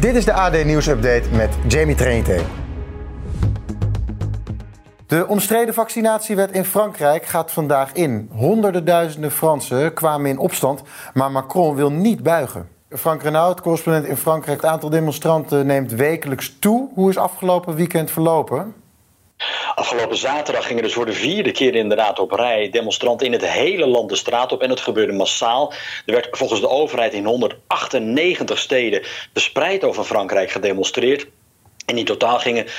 Dit is de AD Nieuws Update met Jamie Trainte. De omstreden vaccinatiewet in Frankrijk gaat vandaag in. Honderden duizenden Fransen kwamen in opstand, maar Macron wil niet buigen. Frank Renaud, correspondent in Frankrijk. Het aantal demonstranten neemt wekelijks toe. Hoe is afgelopen weekend verlopen? Afgelopen zaterdag gingen dus voor de vierde keer inderdaad op rij demonstranten in het hele land de straat op en het gebeurde massaal. Er werd volgens de overheid in 198 steden verspreid over Frankrijk gedemonstreerd. En in totaal gingen 237.000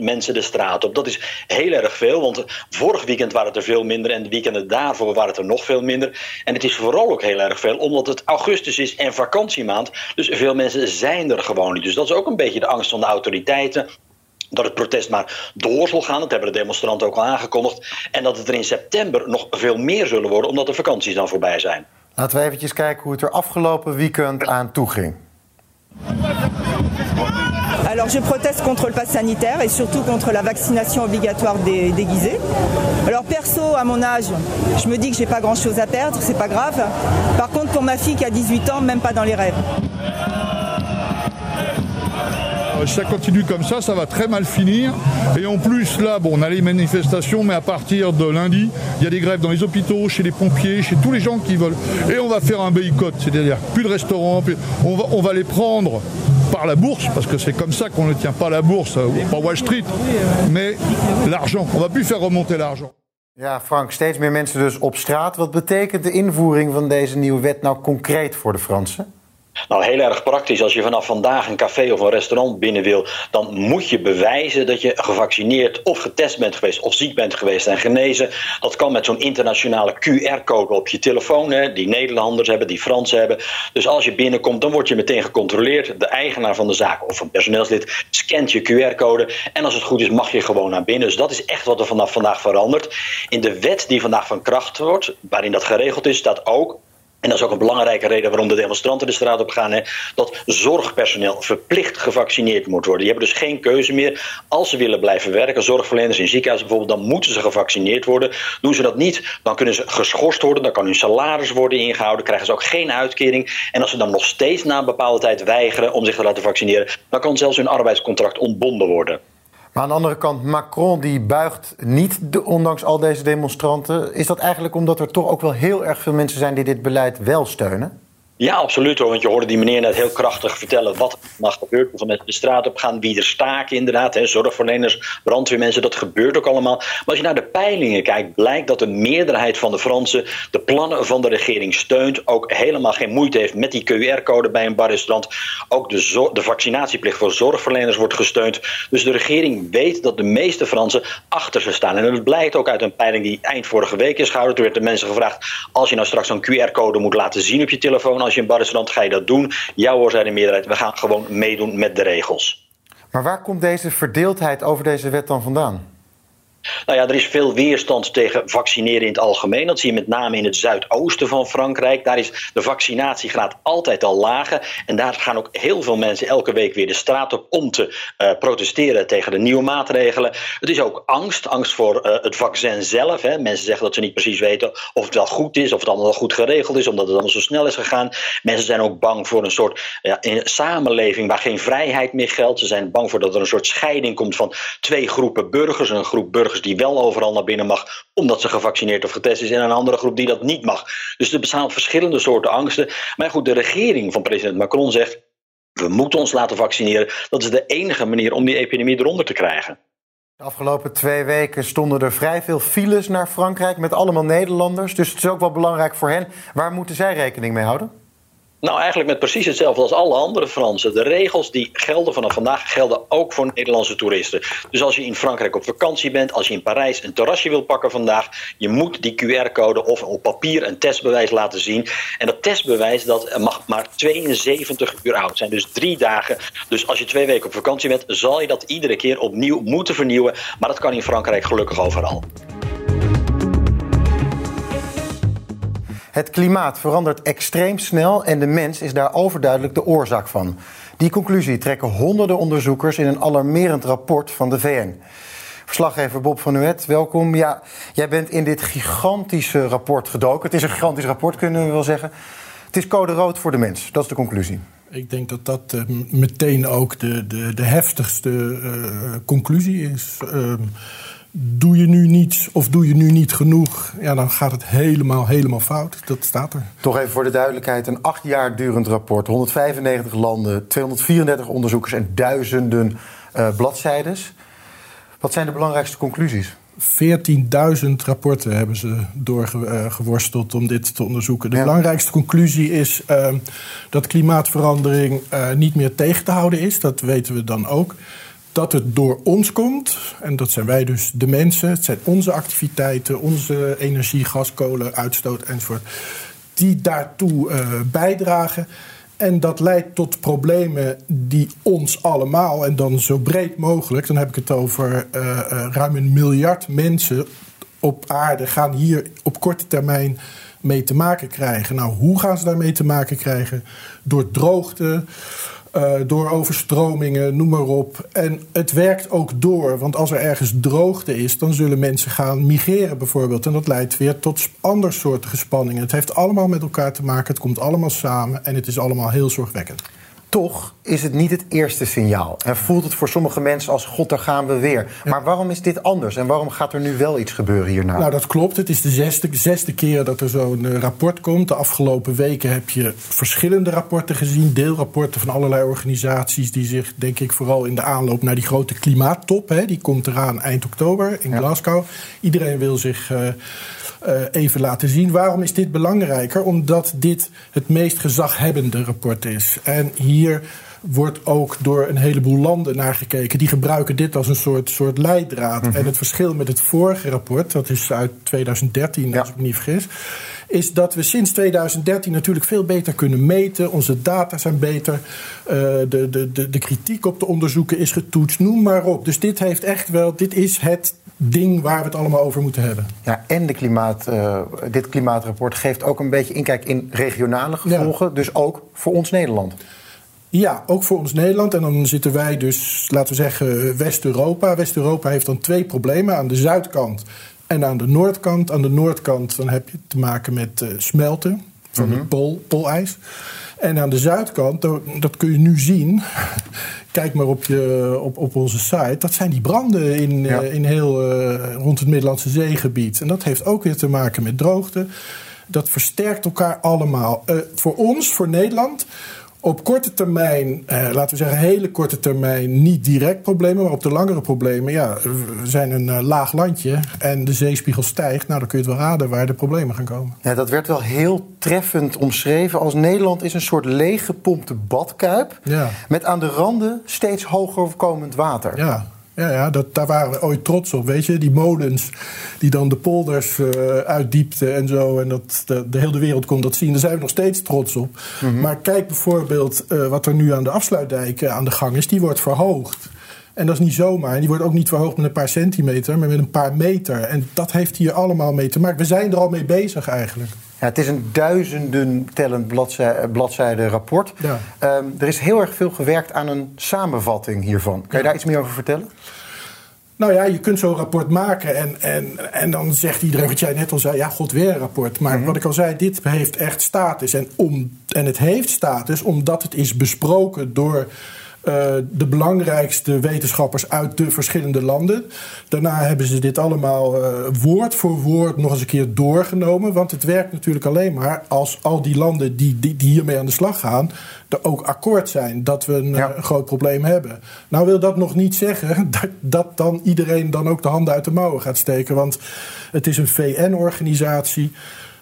mensen de straat op. Dat is heel erg veel, want vorig weekend waren het er veel minder en de weekenden daarvoor waren het er nog veel minder. En het is vooral ook heel erg veel omdat het augustus is en vakantiemaand. Dus veel mensen zijn er gewoon niet. Dus dat is ook een beetje de angst van de autoriteiten dat het protest maar door zal gaan. Dat hebben de demonstranten ook al aangekondigd. En dat het er in september nog veel meer zullen worden, omdat de vakanties dan voorbij zijn. Laten we eventjes kijken hoe het er afgelopen weekend aan toe ging. Alors je proteste contre le pass sanitaire et surtout contre la vaccination obligatoire des déguisés. Alors perso, à mon âge, je me dis que j'ai pas grand-chose à perdre, c'est pas grave. Par contre pour ma fille qui a 18 ans, même pas dans les rêves. Si ça continue comme ça, ça va très mal finir. Et en plus, là, on a les manifestations, mais à partir de lundi, il y a des grèves dans les hôpitaux, chez les pompiers, chez tous les gens qui veulent. Et on va faire un boycott, c'est-à-dire plus de restaurants, on va, les prendre par la bourse, parce que c'est comme ça qu'on ne tient pas la bourse, pas Wall Street, mais l'argent. On va plus faire remonter l'argent. Ja, Frank, steeds meer mensen dus op straat. Wat betekent de invoering van deze nieuwe wet nou concreet voor de Fransen? Nou, heel erg praktisch. Als je vanaf vandaag een café of een restaurant binnen wil, dan moet je bewijzen dat je gevaccineerd of getest bent geweest of ziek bent geweest en genezen. Dat kan met zo'n internationale QR-code op je telefoon, hè, die Nederlanders hebben, die Fransen hebben. Dus als je binnenkomt, dan word je meteen gecontroleerd. De eigenaar van de zaak of een personeelslid scant je QR-code en als het goed is, mag je gewoon naar binnen. Dus dat is echt wat er vanaf vandaag verandert. In de wet die vandaag van kracht wordt, waarin dat geregeld is, staat ook en dat is ook een belangrijke reden waarom de demonstranten de straat op gaan. Hè, dat zorgpersoneel verplicht gevaccineerd moet worden. Die hebben dus geen keuze meer. Als ze willen blijven werken, zorgverleners in ziekenhuizen bijvoorbeeld, dan moeten ze gevaccineerd worden. Doen ze dat niet, dan kunnen ze geschorst worden. Dan kan hun salaris worden ingehouden. Krijgen ze ook geen uitkering. En als ze dan nog steeds na een bepaalde tijd weigeren om zich te laten vaccineren, dan kan zelfs hun arbeidscontract ontbonden worden. Maar aan de andere kant, Macron die buigt niet, ondanks al deze demonstranten. Is dat eigenlijk omdat er toch ook wel heel erg veel mensen zijn die dit beleid wel steunen? Ja, absoluut hoor. Want je hoorde die meneer net heel krachtig vertellen wat er mag gebeuren. Hoeveel mensen de straat op gaan, wie er staken inderdaad. Hè, zorgverleners, brandweermensen, dat gebeurt ook allemaal. Maar als je naar de peilingen kijkt, blijkt dat de meerderheid van de Fransen de plannen van de regering steunt. Ook helemaal geen moeite heeft met die QR-code bij een barrestaurant. Ook de, de vaccinatieplicht voor zorgverleners wordt gesteund. Dus de regering weet dat de meeste Fransen achter ze staan. En dat blijkt ook uit een peiling die eind vorige week is gehouden. Toen werd de mensen gevraagd, als je nou straks zo'n QR-code moet laten zien op je telefoon als je in barrestaurant ga je dat doen. Jouw hoor, zei de meerderheid, we gaan gewoon meedoen met de regels. Maar waar komt deze verdeeldheid over deze wet dan vandaan? Nou ja, er is veel weerstand tegen vaccineren in het algemeen. Dat zie je met name in het zuidoosten van Frankrijk. Daar is de vaccinatiegraad altijd al lager. En daar gaan ook heel veel mensen elke week weer de straat op om te uh, protesteren tegen de nieuwe maatregelen. Het is ook angst. Angst voor uh, het vaccin zelf. Hè. Mensen zeggen dat ze niet precies weten of het wel goed is, of het allemaal wel goed geregeld is, omdat het allemaal zo snel is gegaan. Mensen zijn ook bang voor een soort ja, een samenleving waar geen vrijheid meer geldt. Ze zijn bang voor dat er een soort scheiding komt van twee groepen burgers. Een groep burgers die wel overal naar binnen mag omdat ze gevaccineerd of getest is en een andere groep die dat niet mag. Dus er bestaan verschillende soorten angsten. Maar goed, de regering van president Macron zegt we moeten ons laten vaccineren. Dat is de enige manier om die epidemie eronder te krijgen. De afgelopen twee weken stonden er vrij veel files naar Frankrijk met allemaal Nederlanders. Dus het is ook wel belangrijk voor hen. Waar moeten zij rekening mee houden? Nou, eigenlijk met precies hetzelfde als alle andere Fransen. De regels die gelden vanaf vandaag gelden ook voor Nederlandse toeristen. Dus als je in Frankrijk op vakantie bent, als je in Parijs een terrasje wil pakken vandaag, je moet die QR-code of op papier een testbewijs laten zien. En dat testbewijs dat mag maar 72 uur oud zijn, dus drie dagen. Dus als je twee weken op vakantie bent, zal je dat iedere keer opnieuw moeten vernieuwen. Maar dat kan in Frankrijk gelukkig overal. Het klimaat verandert extreem snel en de mens is daar overduidelijk de oorzaak van. Die conclusie trekken honderden onderzoekers in een alarmerend rapport van de VN. Verslaggever Bob van Nuet, welkom. Ja, jij bent in dit gigantische rapport gedoken. Het is een gigantisch rapport, kunnen we wel zeggen. Het is code rood voor de mens, dat is de conclusie. Ik denk dat dat uh, meteen ook de, de, de heftigste uh, conclusie is. Uh, doe je nu niets of doe je nu niet genoeg, ja, dan gaat het helemaal, helemaal fout. Dat staat er. Toch even voor de duidelijkheid: een acht jaar durend rapport, 195 landen, 234 onderzoekers en duizenden uh, bladzijdes. Wat zijn de belangrijkste conclusies? 14.000 rapporten hebben ze doorgeworsteld om dit te onderzoeken. De ja. belangrijkste conclusie is uh, dat klimaatverandering uh, niet meer tegen te houden is. Dat weten we dan ook dat het door ons komt, en dat zijn wij dus de mensen, het zijn onze activiteiten, onze energie, gas, kolen, uitstoot enzovoort, die daartoe uh, bijdragen. En dat leidt tot problemen die ons allemaal, en dan zo breed mogelijk, dan heb ik het over uh, uh, ruim een miljard mensen op aarde, gaan hier op korte termijn mee te maken krijgen. Nou, hoe gaan ze daarmee te maken krijgen? Door droogte. Uh, door overstromingen, noem maar op. En het werkt ook door, want als er ergens droogte is, dan zullen mensen gaan migreren bijvoorbeeld. En dat leidt weer tot andersoortige spanningen. Het heeft allemaal met elkaar te maken, het komt allemaal samen en het is allemaal heel zorgwekkend. Toch is het niet het eerste signaal. En voelt het voor sommige mensen als: God, daar gaan we weer. Maar waarom is dit anders? En waarom gaat er nu wel iets gebeuren hierna? Nou, dat klopt. Het is de zesde, zesde keer dat er zo'n uh, rapport komt. De afgelopen weken heb je verschillende rapporten gezien. Deelrapporten van allerlei organisaties. die zich, denk ik, vooral in de aanloop naar die grote klimaattop. Hè, die komt eraan eind oktober in ja. Glasgow. Iedereen wil zich. Uh, uh, even laten zien. Waarom is dit belangrijker? Omdat dit het meest gezaghebbende rapport is. En hier wordt ook door een heleboel landen naar gekeken. Die gebruiken dit als een soort, soort leidraad. Mm -hmm. En het verschil met het vorige rapport, dat is uit 2013, ja. als ik me niet vergis is dat we sinds 2013 natuurlijk veel beter kunnen meten. Onze data zijn beter. Uh, de, de, de, de kritiek op de onderzoeken is getoetst. Noem maar op. Dus dit heeft echt wel. Dit is het ding waar we het allemaal over moeten hebben. Ja, en de klimaat, uh, dit klimaatrapport geeft ook een beetje inkijk in regionale gevolgen. Ja. Dus ook voor ons Nederland. Ja, ook voor ons Nederland. En dan zitten wij dus, laten we zeggen, West-Europa. West-Europa heeft dan twee problemen. Aan de zuidkant en aan de noordkant. Aan de noordkant dan heb je te maken met uh, smelten van mm -hmm. het pol, poolijs. En aan de zuidkant, dat kun je nu zien. Kijk maar op, je, op, op onze site. Dat zijn die branden in, ja. uh, in heel uh, rond het Middellandse zeegebied. En dat heeft ook weer te maken met droogte. Dat versterkt elkaar allemaal. Uh, voor ons, voor Nederland, op korte termijn, eh, laten we zeggen hele korte termijn, niet direct problemen. Maar op de langere problemen, ja, we zijn een uh, laag landje en de zeespiegel stijgt. Nou, dan kun je het wel raden waar de problemen gaan komen. Ja, dat werd wel heel treffend omschreven als Nederland is een soort leeggepompte badkuip. Ja. Met aan de randen steeds hoger komend water. Ja. Ja, ja dat, daar waren we ooit trots op, weet je. Die molens die dan de polders uh, uitdiepten en zo. En dat de, de, hele wereld kon dat zien. Daar zijn we nog steeds trots op. Mm -hmm. Maar kijk bijvoorbeeld uh, wat er nu aan de afsluitdijk aan de gang is. Die wordt verhoogd. En dat is niet zomaar. En die wordt ook niet verhoogd met een paar centimeter, maar met een paar meter. En dat heeft hier allemaal mee te maken. We zijn er al mee bezig eigenlijk. Ja, het is een duizenden tellend bladzijde, bladzijde rapport. Ja. Um, er is heel erg veel gewerkt aan een samenvatting hiervan. Kan je daar iets meer over vertellen? Nou ja, je kunt zo'n rapport maken en, en, en dan zegt iedereen wat jij net al zei, ja, god weer een rapport. Maar mm -hmm. wat ik al zei, dit heeft echt status. En, om, en het heeft status omdat het is besproken door de belangrijkste wetenschappers uit de verschillende landen. Daarna hebben ze dit allemaal uh, woord voor woord nog eens een keer doorgenomen. Want het werkt natuurlijk alleen maar als al die landen die, die, die hiermee aan de slag gaan, er ook akkoord zijn dat we een, ja. een, groot probleem hebben. Nou wil dat nog niet zeggen dat, dat dan iedereen dan ook de handen uit de mouwen gaat steken. Want het is een VN-organisatie.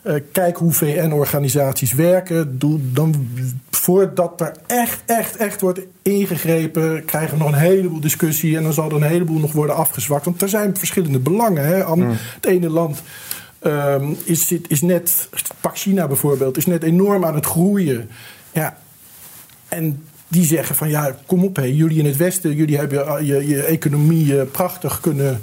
Uh, kijk hoe VN-organisaties werken. Doe dan, voordat er echt, echt, echt wordt ingegrepen, krijgen we nog een heleboel discussie. En dan zal er een heleboel nog worden afgezwakt. Want er zijn verschillende belangen. Hè? Mm. Het ene land um, is, is net, pak China bijvoorbeeld, is net enorm aan het groeien. Ja, en die zeggen van ja, kom op, hé, jullie in het Westen, jullie hebben je, je economie eh, prachtig kunnen,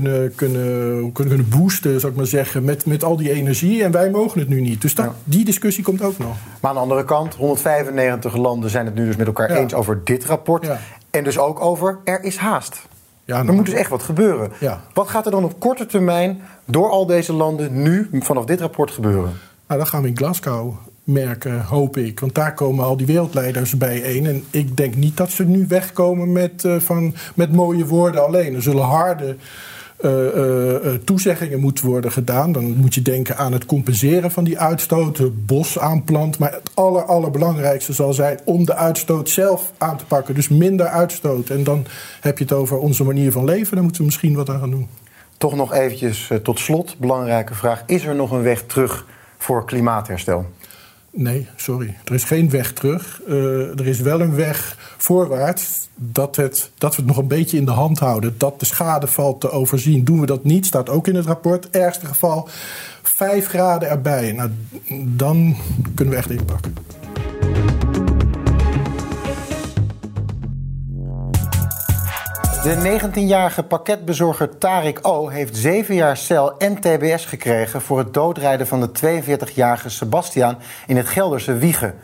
kunnen, kunnen, kunnen, kunnen boosten, zou ik maar zeggen, met, met al die energie. En wij mogen het nu niet. Dus dat, die discussie komt ook nog. Maar aan de andere kant, 195 landen zijn het nu dus met elkaar eens over dit rapport. En dus ook over er is haast. Ja, nou, er moet dus echt wat gebeuren. Wat gaat er dan op korte termijn door al deze landen nu vanaf dit rapport gebeuren? Nou, dan gaan we in Glasgow merken, hoop ik. Want daar komen al die wereldleiders bijeen. En ik denk niet dat ze nu wegkomen met, uh, van, met mooie woorden alleen. Er zullen harde toezeggingen moeten worden gedaan. Dan moet je denken aan het compenseren van die uitstoot, bos aanplant. Maar het aller, allerbelangrijkste zal zijn om de uitstoot zelf aan te pakken. Dus minder uitstoot. En dan heb je het over onze manier van leven. Daar moeten we misschien wat aan gaan doen. Toch nog eventjes tot slot, belangrijke vraag. Is er nog een weg terug voor klimaatherstel? Nee, sorry. Er is geen weg terug. Uh, er is wel een weg voorwaarts dat, het, dat we het nog een beetje in de hand houden. Dat de schade valt te overzien. Doen we dat niet, staat ook in het rapport. Ergste geval, 5 graden erbij. Nou, dan kunnen we echt inpakken. De 19-jarige pakketbezorger Tarik O. heeft 7 jaar cel en TBS gekregen voor het doodrijden van de 42-jarige Sebastiaan in het Gelderse Wiegen.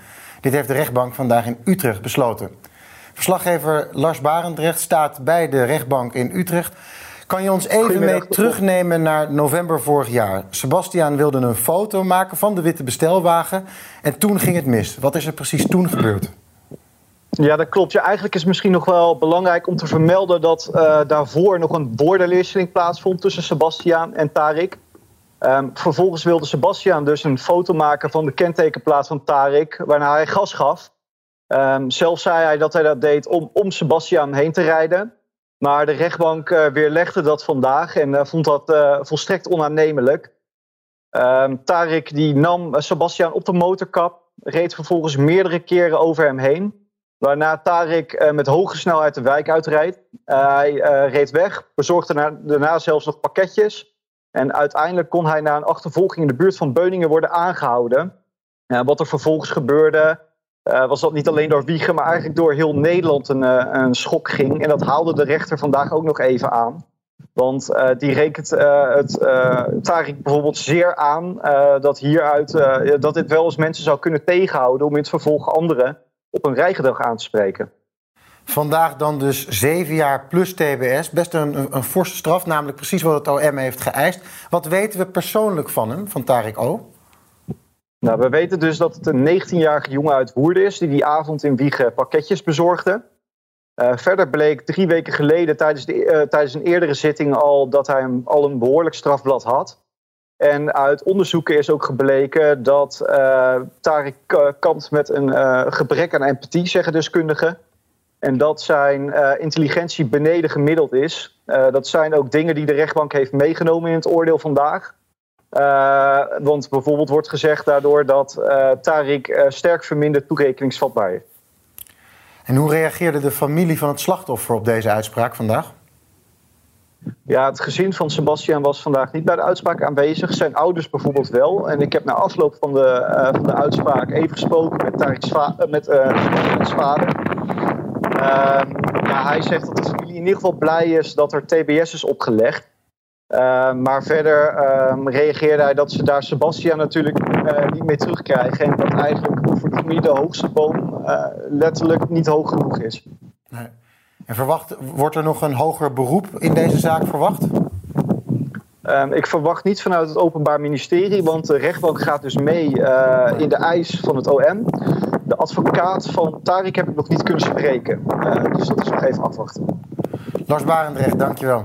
Dit heeft de rechtbank vandaag in Utrecht besloten. Verslaggever Lars Barendrecht staat bij de rechtbank in Utrecht. Kan je ons even mee terugnemen naar november vorig jaar? Sebastiaan wilde een foto maken van de witte bestelwagen en toen ging het mis. Wat is er precies toen gebeurd? Ja, dat klopt. Ja, eigenlijk is het misschien nog wel belangrijk om te vermelden dat uh, daarvoor nog een woordenwisseling plaatsvond tussen Sebastiaan en Tarik. Um, vervolgens wilde Sebastiaan dus een foto maken van de kentekenplaat van Tarik, waarna hij gas gaf. Um, zelf zei hij dat hij dat deed om, om Sebastiaan heen te rijden. Maar de rechtbank uh, weerlegde dat vandaag en uh, vond dat volstrekt onaannemelijk. Um, Tarik die nam Sebastiaan op de motorkap, reed vervolgens meerdere keren over hem heen. Waarna Tarik uh, met hoge snelheid de wijk uitrijdt. Uh, hij uh, reed weg, bezorgde daarna, zelfs nog pakketjes. En uiteindelijk kon hij na een achtervolging in de buurt van Beuningen worden aangehouden. wat er vervolgens gebeurde, was dat niet alleen door Wiegen, maar eigenlijk door heel Nederland een, een schok ging. En dat haalde de rechter vandaag ook nog even aan. Want die rekent het Tarik bijvoorbeeld zeer aan dat hieruit dat dit wel eens mensen zou kunnen tegenhouden om in het vervolg anderen op een rijgedrag aan te spreken. Vandaag dan dus zeven jaar plus TBS. Best een, een, forse straf, namelijk precies wat het OM heeft geëist. Wat weten we persoonlijk van hem, van Tarik O? Nou, we weten dus dat het een 19-jarige jongen uit Woerden is... die die avond in Wiegen pakketjes bezorgde. Uh, verder bleek drie weken geleden tijdens, de, uh, tijdens een eerdere zitting al... dat hij een, al een behoorlijk strafblad had. En uit onderzoeken is ook gebleken dat uh, Tarek kampt met een uh, gebrek aan empathie, zeggen deskundigen. En dat zijn uh, intelligentie beneden gemiddeld is. dat zijn ook dingen die de rechtbank heeft meegenomen in het oordeel vandaag. want bijvoorbeeld wordt gezegd daardoor dat Tarik sterk verminderd toerekeningsvatbaar is. En hoe reageerde de familie van het slachtoffer op deze uitspraak vandaag? Ja, het gezin van Sebastian was vandaag niet bij de uitspraak aanwezig. Zijn ouders bijvoorbeeld wel. En ik heb na afloop van de, uh, van de uitspraak even gesproken met Tarik's uh, met, uh, vader. Ehm, ja, hij zegt dat de familie in ieder geval blij is dat er TBS is opgelegd. Ehm, maar verder um, reageerde hij dat ze daar Sebastian natuurlijk niet mee terugkrijgen. En dat eigenlijk voor de familie de hoogste boom letterlijk niet hoog genoeg is. En verwacht, wordt er nog een hoger beroep in deze zaak verwacht? Um, ik verwacht niet vanuit het Openbaar Ministerie, want de rechtbank gaat dus mee uh, in de eis van het OM. De advocaat van Tarik heb ik nog niet kunnen spreken. Uh, dus dat is nog even afwachten. Lars Barendrecht, dankjewel.